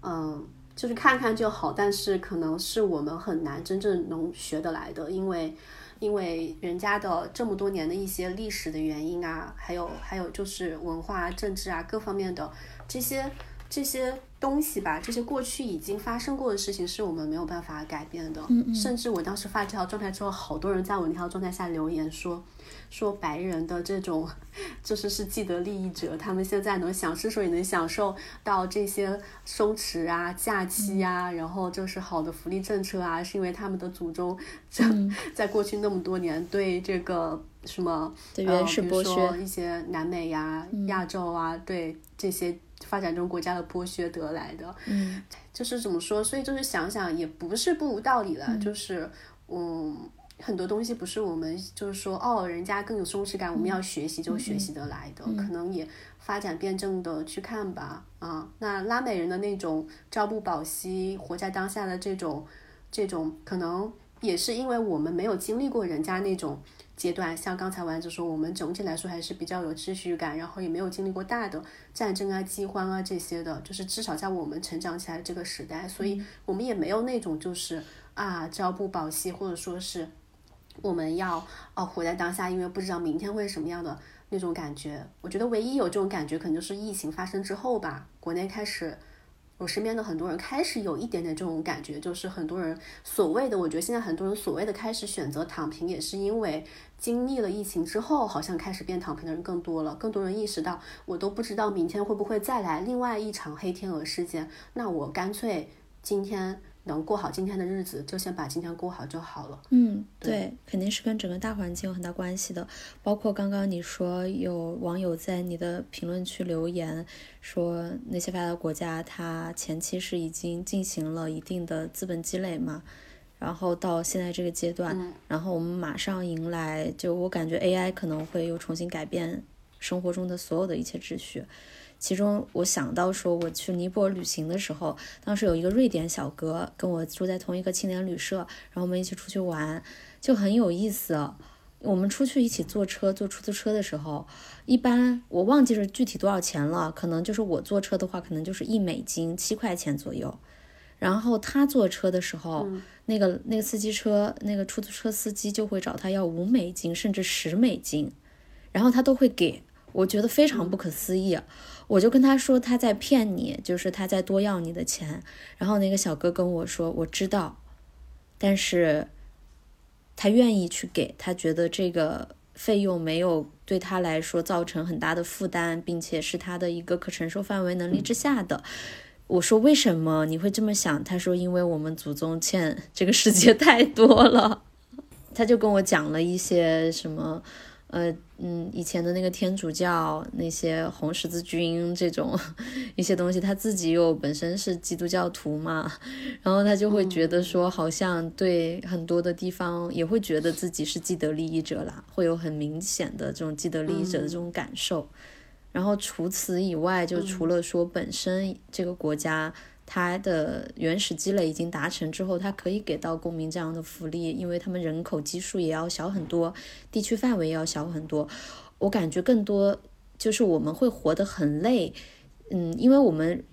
A: 嗯，就是看看就好，但是可能是我们很难真正能学得来的，因为因为人家的这么多年的一些历史的原因啊，还有还有就是文化、政治啊各方面的这些这些。东西吧，这些过去已经发生过的事情是我们没有办法改变的。
B: 嗯嗯。
A: 甚至我当时发这条状态之后，好多人在我那条状态下留言说，说白人的这种就是是既得利益者，他们现在能享之所以能享受到这些松弛啊、假期啊，然后就是好的福利政策啊，是因为他们的祖宗在 在过去那么多年对这个什么
B: 呃，比
A: 如说一些南美呀、亚洲啊，对这些。发展中国家的剥削得来的，
B: 嗯，
A: 就是怎么说？所以就是想想也不是不无道理了。就是，嗯，很多东西不是我们就是说哦，人家更有松弛感，我们要学习就学习得来的，可能也发展辩证的去看吧。啊，那拉美人的那种朝不保夕、活在当下的这种这种，可能也是因为我们没有经历过人家那种阶段。像刚才丸子说，我们整体来说还是比较有秩序感，然后也没有经历过大的战争啊、饥荒啊这些的，就是至少在我们成长起来这个时代，所以我们也没有那种就是啊朝不保夕，或者说是。我们要哦活在当下，因为不知道明天会是什么样的那种感觉。我觉得唯一有这种感觉，可能就是疫情发生之后吧，国内开始，我身边的很多人开始有一点点这种感觉，就是很多人所谓的，我觉得现在很多人所谓的开始选择躺平，也是因为经历了疫情之后，好像开始变躺平的人更多了，更多人意识到，我都不知道明天会不会再来另外一场黑天鹅事件，那我干脆今天。能过好今天的日子，就先把今天过好就好了。
B: 嗯，对，肯定是跟整个大环境有很大关系的。包括刚刚你说有网友在你的评论区留言，说那些发达国家，它前期是已经进行了一定的资本积累嘛，然后到现在这个阶段，然后我们马上迎来，就我感觉 AI 可能会又重新改变生活中的所有的一切秩序。其中我想到说，我去尼泊尔旅行的时候，当时有一个瑞典小哥跟我住在同一个青年旅社，然后我们一起出去玩，就很有意思。我们出去一起坐车、坐出租车的时候，一般我忘记是具体多少钱了，可能就是我坐车的话，可能就是一美金七块钱左右。然后他坐车的时候，那个那个司机车那个出租车司机就会找他要五美金甚至十美金，然后他都会给，我觉得非常不可思议。我就跟他说他在骗你，就是他在多要你的钱。然后那个小哥跟我说，我知道，但是他愿意去给，他觉得这个费用没有对他来说造成很大的负担，并且是他的一个可承受范围能力之下的。我说为什么你会这么想？他说因为我们祖宗欠 这个世界太多了。他就跟我讲了一些什么。呃嗯，以前的那个天主教那些红十字军这种一些东西，他自己又本身是基督教徒嘛，然后他就会觉得说，好像对很多的地方也会觉得自己是既得利益者啦，会有很明显的这种既得利益者的这种感受。然后除此以外，就除了说本身这个国家。它的原始积累已经达成之后，它可以给到公民这样的福利，因为他们人口基数也要小很多，地区范围也要小很多。我感觉更多就是我们会活得很累，嗯，因为我们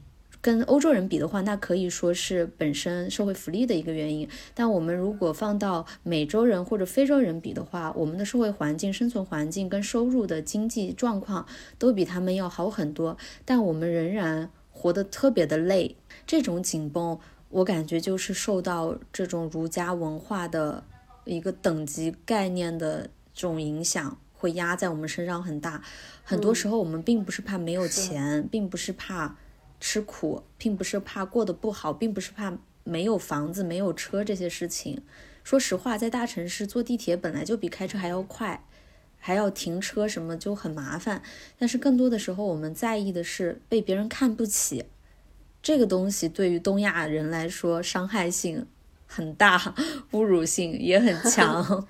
B: 跟欧洲人比的话，那可以说是本身社会福利的一个原因。但我们如果放到美洲人或者非洲人比的话，我们的社会环境、生存环境跟收入的经济状况都比他们要好很多，但我们仍然活得特别的累。这种紧绷，我感觉就是受到这种儒家文化的一个等级概念的这种影响，会压在我们身上很大。很多时候，我们并不是怕没有钱，并不是怕吃苦，并不是怕过得不好，并不是怕没有房子、没有车这些事情。说实话，在大城市坐地铁本来就比开车还要快，还要停车什么就很麻烦。但是更多的时候，我们在意的是被别人看不起。这个东西对于东亚人来说伤害性很大，侮辱性也很 强，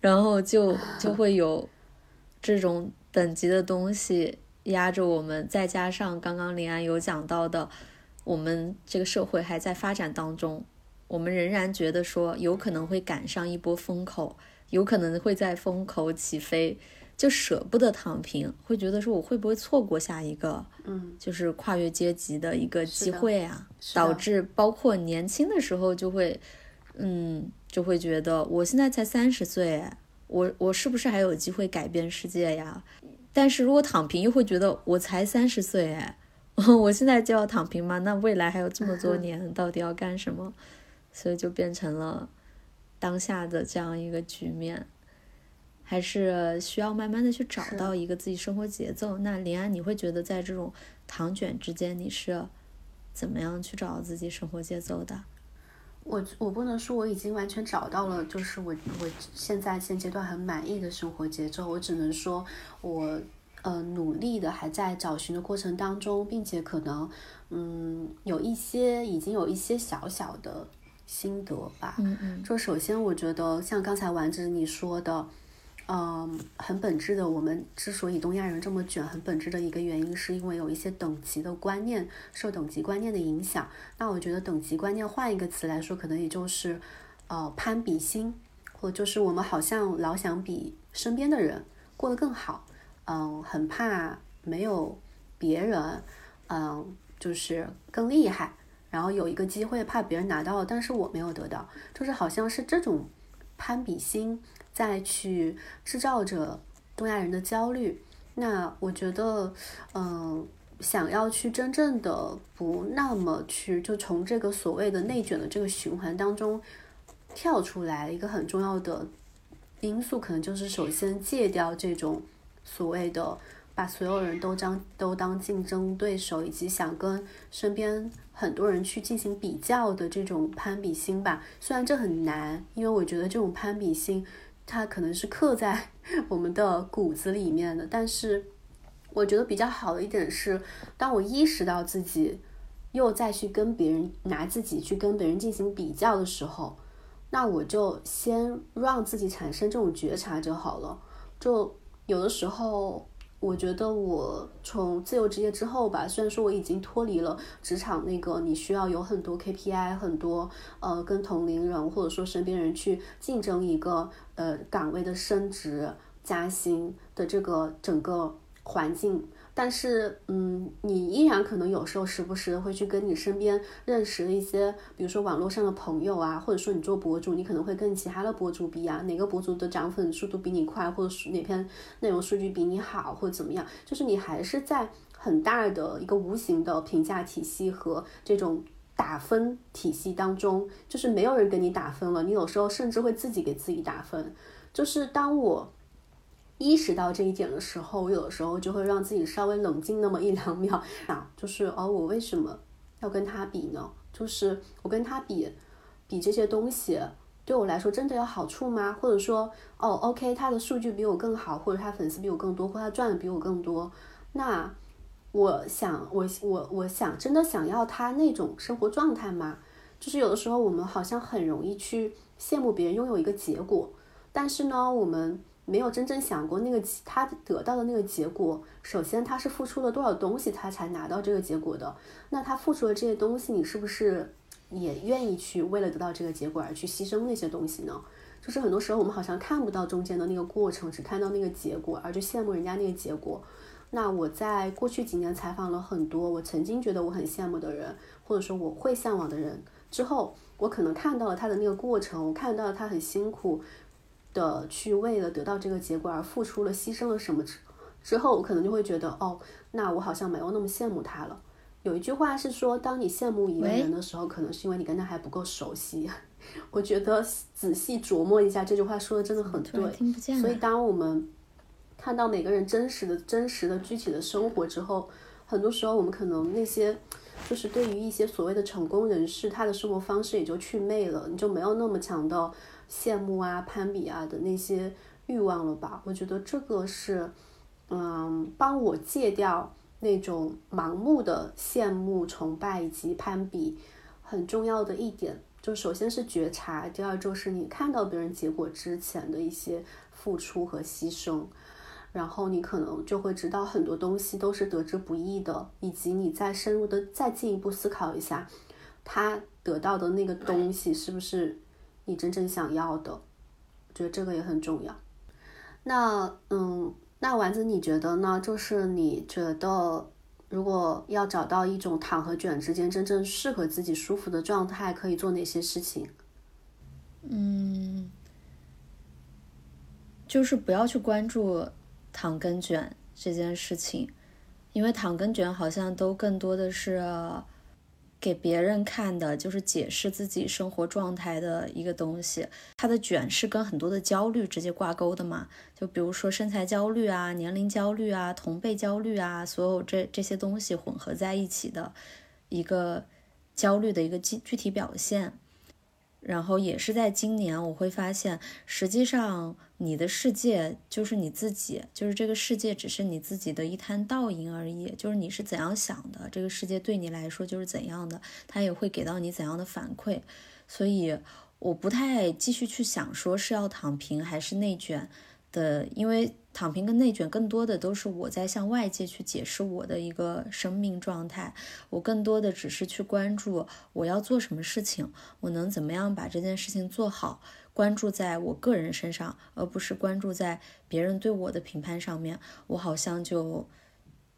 B: 然后就就会有这种等级的东西压着我们，再加上刚刚林安有讲到的，我们这个社会还在发展当中，我们仍然觉得说有可能会赶上一波风口，有可能会在风口起飞。就舍不得躺平，会觉得说我会不会错过下一个，
A: 嗯，
B: 就是跨越阶级的一个机会啊，导致包括年轻的时候就会，嗯，就会觉得我现在才三十岁，我我是不是还有机会改变世界呀？但是如果躺平，又会觉得我才三十岁，哎，我现在就要躺平吗？那未来还有这么多 年，到底要干什么？所以就变成了当下的这样一个局面。还是需要慢慢的去找到一个自己生活节奏。那林安，你会觉得在这种糖卷之间，你是怎么样去找到自己生活节奏的？
A: 我我不能说我已经完全找到了，就是我我现在现阶段很满意的生活节奏。我只能说，我呃努力的还在找寻的过程当中，并且可能嗯有一些已经有一些小小的心得吧。
B: 嗯嗯，
A: 就首先我觉得像刚才丸子你说的。嗯，很本质的，我们之所以东亚人这么卷，很本质的一个原因，是因为有一些等级的观念，受等级观念的影响。那我觉得等级观念换一个词来说，可能也就是，呃，攀比心，或就是我们好像老想比身边的人过得更好，嗯，很怕没有别人，嗯，就是更厉害，然后有一个机会怕别人拿到，但是我没有得到，就是好像是这种攀比心。再去制造着东亚人的焦虑，那我觉得，嗯，想要去真正的不那么去，就从这个所谓的内卷的这个循环当中跳出来，一个很重要的因素，可能就是首先戒掉这种所谓的把所有人都当都当竞争对手，以及想跟身边很多人去进行比较的这种攀比心吧。虽然这很难，因为我觉得这种攀比心。它可能是刻在我们的骨子里面的，但是我觉得比较好的一点是，当我意识到自己又再去跟别人拿自己去跟别人进行比较的时候，那我就先让自己产生这种觉察就好了。就有的时候。我觉得我从自由职业之后吧，虽然说我已经脱离了职场那个你需要有很多 KPI，很多呃跟同龄人或者说身边人去竞争一个呃岗位的升职加薪的这个整个环境。但是，嗯，你依然可能有时候时不时的会去跟你身边认识的一些，比如说网络上的朋友啊，或者说你做博主，你可能会跟其他的博主比啊，哪个博主的涨粉速度比你快，或者哪篇内容数据比你好，或者怎么样，就是你还是在很大的一个无形的评价体系和这种打分体系当中，就是没有人给你打分了，你有时候甚至会自己给自己打分，就是当我。意识到这一点的时候，我有的时候就会让自己稍微冷静那么一两秒，啊，就是哦，我为什么要跟他比呢？就是我跟他比，比这些东西对我来说真的有好处吗？或者说，哦，OK，他的数据比我更好，或者他粉丝比我更多，或他赚的比我更多，那我想，我我我想真的想要他那种生活状态吗？就是有的时候我们好像很容易去羡慕别人拥有一个结果，但是呢，我们。没有真正想过那个他得到的那个结果，首先他是付出了多少东西，他才拿到这个结果的。那他付出了这些东西，你是不是也愿意去为了得到这个结果而去牺牲那些东西呢？就是很多时候我们好像看不到中间的那个过程，只看到那个结果，而去羡慕人家那个结果。那我在过去几年采访了很多我曾经觉得我很羡慕的人，或者说我会向往的人之后，我可能看到了他的那个过程，我看到了他很辛苦。的去为了得到这个结果而付出了、牺牲了什么之之后，我可能就会觉得，哦，那我好像没有那么羡慕他了。有一句话是说，当你羡慕一个人的时候，可能是因为你跟他还不够熟悉。我觉得仔细琢磨一下，这句话说的真的很对。所以，当我们看到每个人真实的、真实的、具体的生活之后，很多时候我们可能那些就是对于一些所谓的成功人士，他的生活方式也就去魅了，你就没有那么强的。羡慕啊、攀比啊的那些欲望了吧？我觉得这个是，嗯，帮我戒掉那种盲目的羡慕、崇拜以及攀比很重要的一点。就首先是觉察，第二就是你看到别人结果之前的一些付出和牺牲，然后你可能就会知道很多东西都是得之不易的，以及你再深入的再进一步思考一下，他得到的那个东西是不是。你真正想要的，我觉得这个也很重要。那，嗯，那丸子，你觉得呢？就是你觉得，如果要找到一种躺和卷之间真正适合自己舒服的状态，可以做哪些事情？
B: 嗯，就是不要去关注躺跟卷这件事情，因为躺跟卷好像都更多的是。给别人看的就是解释自己生活状态的一个东西，它的卷是跟很多的焦虑直接挂钩的嘛？就比如说身材焦虑啊、年龄焦虑啊、同辈焦虑啊，所有这这些东西混合在一起的一个焦虑的一个具具体表现。然后也是在今年，我会发现，实际上你的世界就是你自己，就是这个世界只是你自己的一滩倒影而已。就是你是怎样想的，这个世界对你来说就是怎样的，它也会给到你怎样的反馈。所以我不太继续去想说是要躺平还是内卷的，因为。躺平跟内卷更多的都是我在向外界去解释我的一个生命状态，我更多的只是去关注我要做什么事情，我能怎么样把这件事情做好，关注在我个人身上，而不是关注在别人对我的评判上面，我好像就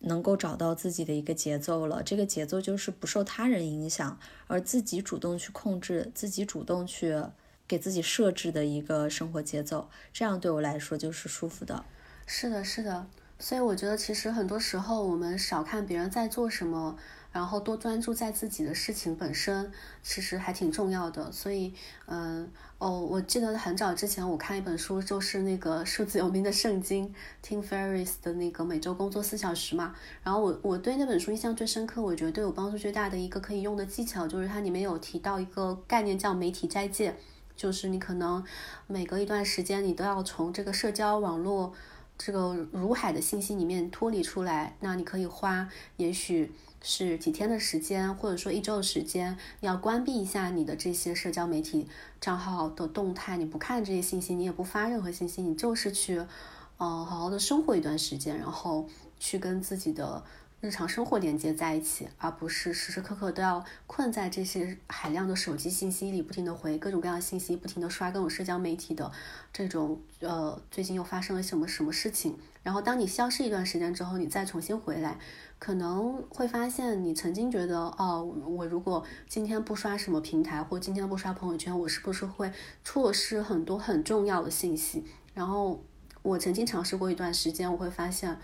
B: 能够找到自己的一个节奏了。这个节奏就是不受他人影响，而自己主动去控制，自己主动去给自己设置的一个生活节奏，这样对我来说就是舒服的。
A: 是的，是的，所以我觉得其实很多时候我们少看别人在做什么，然后多专注在自己的事情本身，其实还挺重要的。所以，嗯，哦，我记得很早之前我看一本书，就是那个数字有名的圣经，Tim Ferris 的那个每周工作四小时嘛。然后我我对那本书印象最深刻，我觉得对我帮助最大的一个可以用的技巧，就是它里面有提到一个概念叫媒体斋戒，就是你可能每隔一段时间，你都要从这个社交网络。这个如海的信息里面脱离出来，那你可以花，也许是几天的时间，或者说一周的时间，要关闭一下你的这些社交媒体账号的动态，你不看这些信息，你也不发任何信息，你就是去，嗯，好好的生活一段时间，然后去跟自己的。日常生活连接在一起，而不是时时刻刻都要困在这些海量的手机信息里，不停的回各种各样的信息，不停的刷各种社交媒体的这种呃，最近又发生了什么什么事情？然后当你消失一段时间之后，你再重新回来，可能会发现你曾经觉得哦，我如果今天不刷什么平台，或今天不刷朋友圈，我是不是会错失很多很重要的信息？然后我曾经尝试过一段时间，我会发现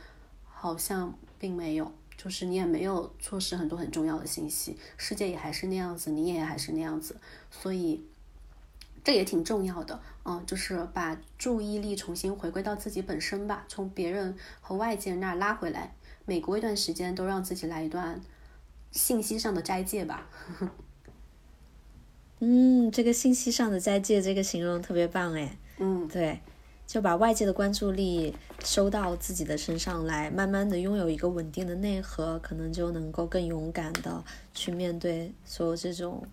A: 好像并没有。就是你也没有错失很多很重要的信息，世界也还是那样子，你也还是那样子，所以这也挺重要的，嗯，就是把注意力重新回归到自己本身吧，从别人和外界那儿拉回来，每隔一段时间都让自己来一段信息上的斋戒吧。
B: 嗯，这个信息上的斋戒这个形容特别棒哎，
A: 嗯，
B: 对。就把外界的关注力收到自己的身上来，慢慢的拥有一个稳定的内核，可能就能够更勇敢的去面对所有这种，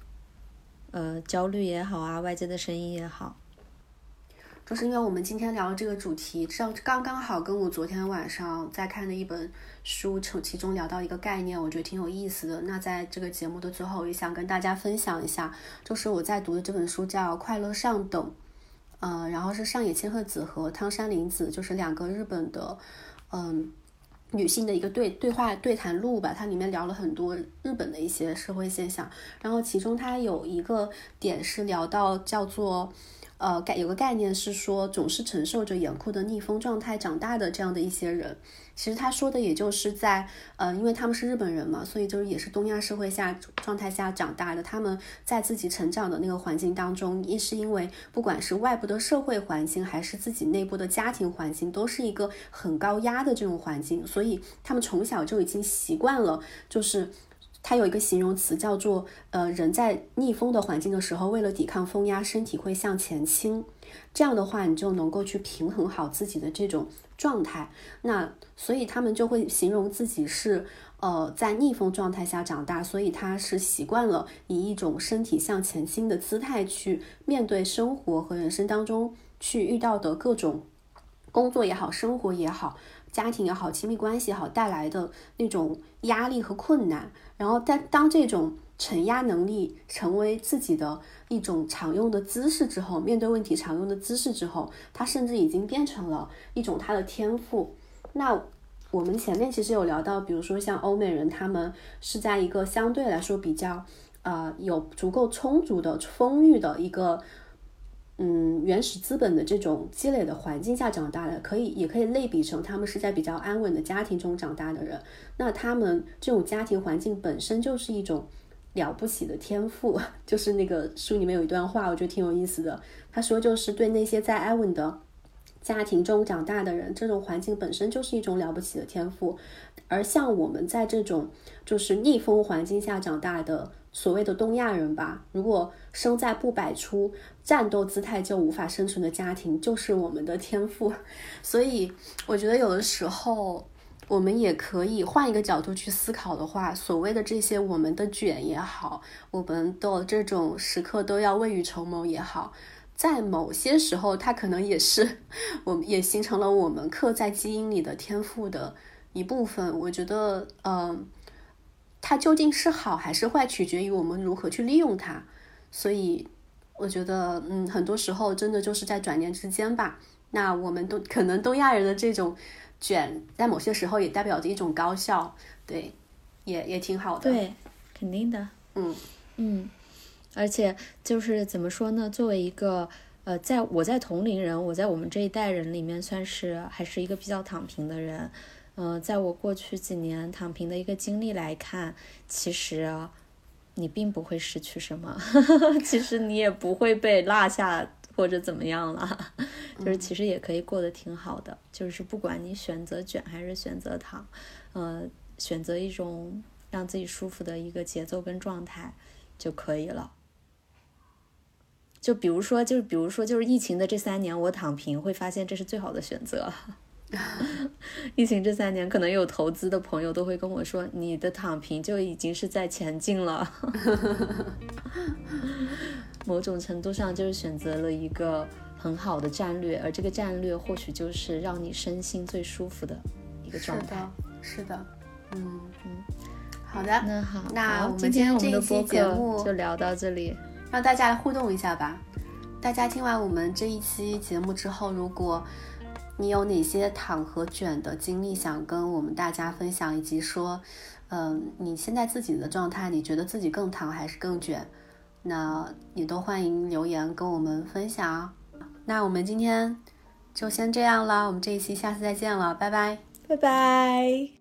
B: 呃，焦虑也好啊，外界的声音也好。
A: 就是因为我们今天聊的这个主题，正刚刚好跟我昨天晚上在看的一本书，从其中聊到一个概念，我觉得挺有意思的。那在这个节目的最后，也想跟大家分享一下，就是我在读的这本书叫《快乐上等》。嗯，然后是上野千鹤子和汤山玲子，就是两个日本的，嗯，女性的一个对对话对谈录吧。它里面聊了很多日本的一些社会现象，然后其中它有一个点是聊到叫做。呃，概有个概念是说，总是承受着严酷的逆风状态长大的这样的一些人，其实他说的也就是在，呃，因为他们是日本人嘛，所以就是也是东亚社会下状态下长大的，他们在自己成长的那个环境当中，一是因为不管是外部的社会环境，还是自己内部的家庭环境，都是一个很高压的这种环境，所以他们从小就已经习惯了，就是。它有一个形容词叫做，呃，人在逆风的环境的时候，为了抵抗风压，身体会向前倾。这样的话，你就能够去平衡好自己的这种状态。那所以他们就会形容自己是，呃，在逆风状态下长大，所以他是习惯了以一种身体向前倾的姿态去面对生活和人生当中去遇到的各种工作也好，生活也好。家庭也好，亲密关系也好，带来的那种压力和困难，然后但当这种承压能力成为自己的一种常用的姿势之后，面对问题常用的姿势之后，他甚至已经变成了一种他的天赋。那我们前面其实有聊到，比如说像欧美人，他们是在一个相对来说比较呃有足够充足的丰裕的一个。嗯，原始资本的这种积累的环境下长大的，可以也可以类比成他们是在比较安稳的家庭中长大的人。那他们这种家庭环境本身就是一种了不起的天赋。就是那个书里面有一段话，我觉得挺有意思的。他说，就是对那些在安稳的家庭中长大的人，这种环境本身就是一种了不起的天赋。而像我们在这种就是逆风环境下长大的。所谓的东亚人吧，如果生在不摆出战斗姿态就无法生存的家庭，就是我们的天赋。所以我觉得有的时候，我们也可以换一个角度去思考的话，所谓的这些我们的卷也好，我们的这种时刻都要未雨绸缪也好，在某些时候，它可能也是我们也形成了我们刻在基因里的天赋的一部分。我觉得，嗯，它究竟是好还是坏，取决于我们如何去利用它。所以，我觉得，嗯，很多时候真的就是在转念之间吧。那我们都可能东亚人的这种。卷在某些时候也代表着一种高效，对，也也挺好的。
B: 对，肯定的。
A: 嗯
B: 嗯，而且就是怎么说呢？作为一个呃，在我在同龄人，我在我们这一代人里面算是还是一个比较躺平的人。嗯，在我过去几年躺平的一个经历来看，其实你并不会失去什么，其实你也不会被落下。或者怎么样了，就是其实也可以过得挺好的。就是不管你选择卷还是选择躺，呃，选择一种让自己舒服的一个节奏跟状态就可以了。就比如说，就是比如说，就是疫情的这三年，我躺平会发现这是最好的选择。疫情这三年，可能有投资的朋友都会跟我说，你的躺平就已经是在前进了。某种程度上就是选择了一个很好的战略，而这个战略或许就是让你身心最舒服的一个状态。
A: 是的，嗯
B: 嗯，
A: 好的，
B: 那好，
A: 那我
B: 们今天我们的
A: 播节目
B: 就聊到这里，
A: 让大家互动一下吧。大家听完我们这一期节目之后，如果你有哪些躺和卷的经历想跟我们大家分享，以及说，嗯，你现在自己的状态，你觉得自己更躺还是更卷？那也都欢迎留言跟我们分享。那我们今天就先这样了，我们这一期下次再见了，拜拜，
B: 拜拜。